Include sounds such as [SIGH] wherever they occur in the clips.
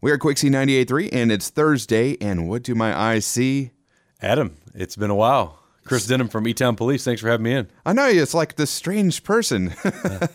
We are Quixie 98.3, and it's Thursday, and what do my eyes see? Adam, it's been a while. Chris Denham from E-Town Police. Thanks for having me in. I know you. It's like this strange person. [LAUGHS]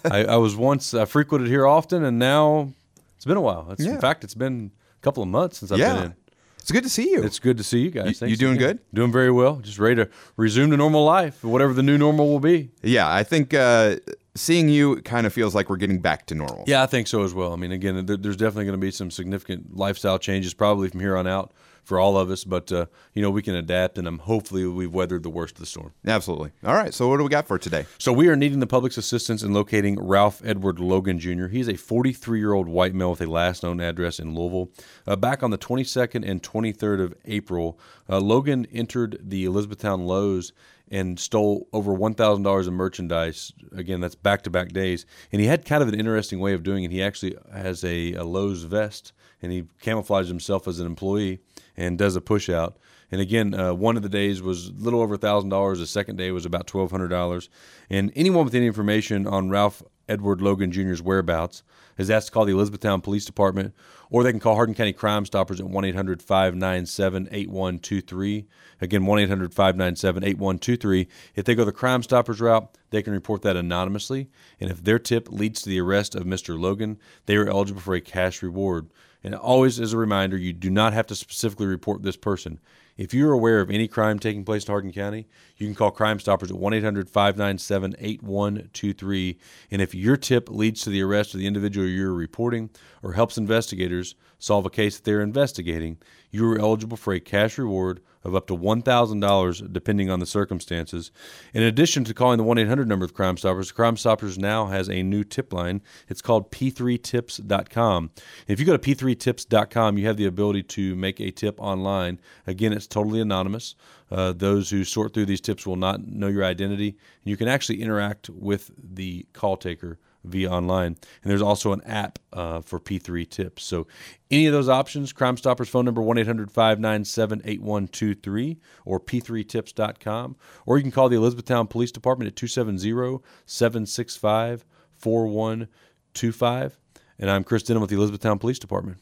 I, I was once I frequented here often, and now it's been a while. It's, Yeah. In fact, it's been a couple of months since I've yeah. been in. It's good to see you. It's good to see you guys. You- Thanks you doing again. good? Doing very well. Just ready to resume to normal life, whatever the new normal will be. yeah, I think uh, seeing you kind of feels like we're getting back to normal. Yeah, I think so as well. I mean, again, there's definitely going to be some significant lifestyle changes probably from here on out for all of us, but uh, you know we can adapt, and um, hopefully we've weathered the worst of the storm. Absolutely. All right, so what do we got for today? So we are needing the public's assistance in locating Ralph Edward Logan Jr. He's a 43-year-old white male with a last known address in Louisville. Uh, back on the 22nd and 23rd of April, uh, Logan entered the Elizabethtown Lowe's and stole over $1,000 in merchandise. Again, that's back-to-back days. And he had kind of an interesting way of doing it. He actually has a, a Lowe's vest, and he camouflaged himself as an employee and does a push-out. And again, uh, one of the days was a little over thousand dollars. The second day was about twelve hundred dollars. And anyone with any information on Ralph Edward Logan Jr.'s whereabouts is asked to call the Elizabethtown Police Department, or they can call Hardin County Crime Stoppers at one 8123 Again, one 8123 If they go the Crime Stoppers route, they can report that anonymously. And if their tip leads to the arrest of Mr. Logan, they are eligible for a cash reward. And always as a reminder, you do not have to specifically report this person. If you're aware of any crime taking place in Hardin County, you can call Crime Stoppers at 1 800 597 8123. And if your tip leads to the arrest of the individual you're reporting or helps investigators solve a case that they're investigating, you are eligible for a cash reward of up to $1,000 depending on the circumstances. In addition to calling the 1 800 number of Crime Stoppers, Crime Stoppers now has a new tip line. It's called p3tips.com. If you go to p3tips.com, you have the ability to make a tip online. Again, it's totally anonymous. Uh, those who sort through these tips will not know your identity, and you can actually interact with the call taker via online. And there's also an app uh, for P3 tips. So, any of those options, Crime Stoppers phone number 1 800 597 8123 or p3tips.com. Or you can call the Elizabethtown Police Department at 270 765 4125. And I'm Chris Denham with the Elizabethtown Police Department.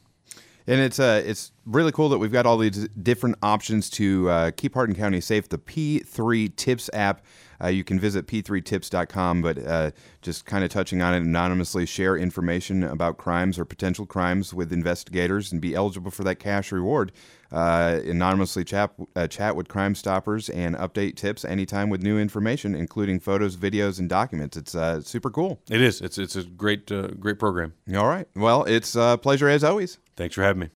And it's uh, it's really cool that we've got all these different options to uh, keep Hardin County safe. The P3 Tips app, you can visit p3tips.com, but uh, just kind of touching on it, anonymously share information about crimes or potential crimes with investigators and be eligible for that cash reward. Uh, anonymously chat, uh, chat with Crime Stoppers and update tips anytime with new information, including photos, videos, and documents. It's uh, super cool. It is. It's, it's a great, uh, great program. All right. Well, it's a pleasure as always. Thanks for having me.